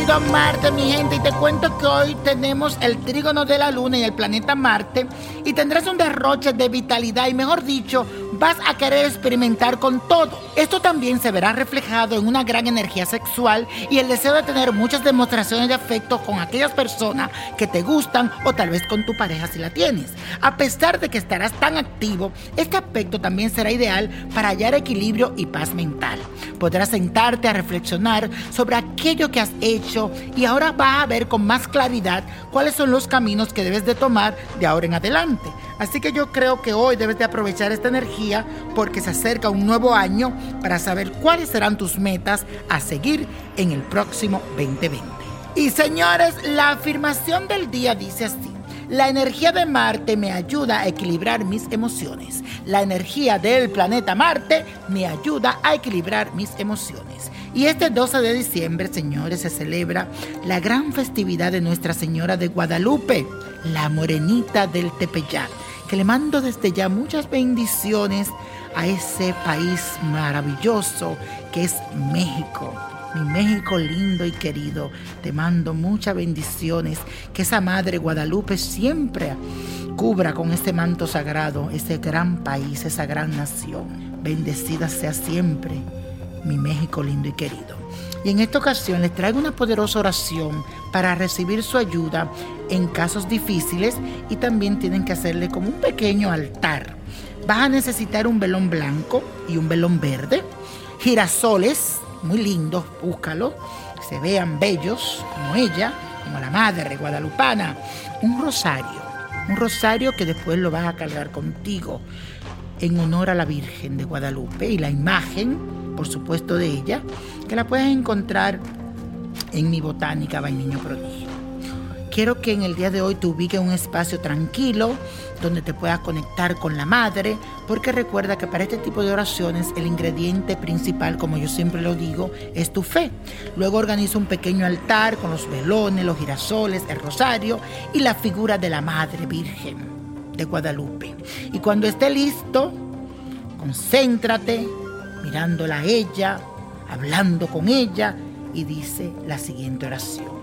Querido Marte, mi gente, y te cuento que hoy tenemos el trígono de la Luna y el planeta Marte y tendrás un derroche de vitalidad y mejor dicho, vas a querer experimentar con todo. Esto también se verá reflejado en una gran energía sexual y el deseo de tener muchas demostraciones de afecto con aquellas personas que te gustan o tal vez con tu pareja si la tienes. A pesar de que estarás tan activo, este aspecto también será ideal para hallar equilibrio y paz mental. Podrás sentarte a reflexionar sobre aquello que has hecho y ahora vas a ver con más claridad cuáles son los caminos que debes de tomar de ahora en adelante. Así que yo creo que hoy debes de aprovechar esta energía porque se acerca un nuevo año para saber cuáles serán tus metas a seguir en el próximo 2020. Y señores, la afirmación del día dice así. La energía de Marte me ayuda a equilibrar mis emociones. La energía del planeta Marte me ayuda a equilibrar mis emociones. Y este 12 de diciembre, señores, se celebra la gran festividad de Nuestra Señora de Guadalupe, la morenita del Tepeyac que le mando desde ya muchas bendiciones a ese país maravilloso que es México. Mi México lindo y querido, te mando muchas bendiciones, que esa Madre Guadalupe siempre cubra con este manto sagrado ese gran país, esa gran nación. Bendecida sea siempre mi México lindo y querido. Y en esta ocasión les traigo una poderosa oración para recibir su ayuda en casos difíciles y también tienen que hacerle como un pequeño altar. Vas a necesitar un velón blanco y un velón verde, girasoles, muy lindos, búscalo, se vean bellos como ella, como la madre guadalupana, un rosario, un rosario que después lo vas a cargar contigo en honor a la Virgen de Guadalupe y la imagen, por supuesto, de ella, que la puedes encontrar en mi botánica Vainiño Prodigio. Quiero que en el día de hoy te ubiques un espacio tranquilo donde te puedas conectar con la madre, porque recuerda que para este tipo de oraciones el ingrediente principal, como yo siempre lo digo, es tu fe. Luego organiza un pequeño altar con los velones, los girasoles, el rosario y la figura de la Madre Virgen de Guadalupe. Y cuando esté listo, concéntrate mirándola a ella, hablando con ella y dice la siguiente oración.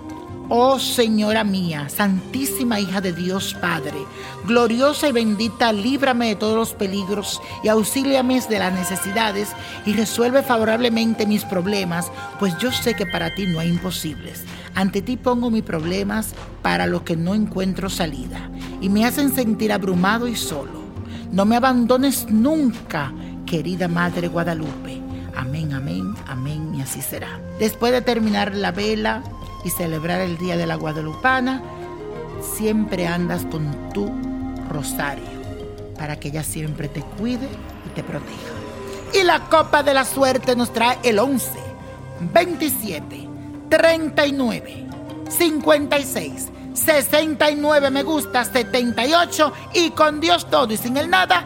Oh Señora mía, Santísima hija de Dios Padre, gloriosa y bendita, líbrame de todos los peligros y auxíliame de las necesidades y resuelve favorablemente mis problemas, pues yo sé que para ti no hay imposibles. Ante ti pongo mis problemas para los que no encuentro salida y me hacen sentir abrumado y solo. No me abandones nunca, querida Madre Guadalupe. Amén, amén, amén, y así será. Después de terminar la vela y celebrar el Día de la Guadalupana, siempre andas con tu rosario para que ella siempre te cuide y te proteja. Y la copa de la suerte nos trae el 11, 27, 39, 56, 69 me gusta, 78 y con Dios todo y sin el nada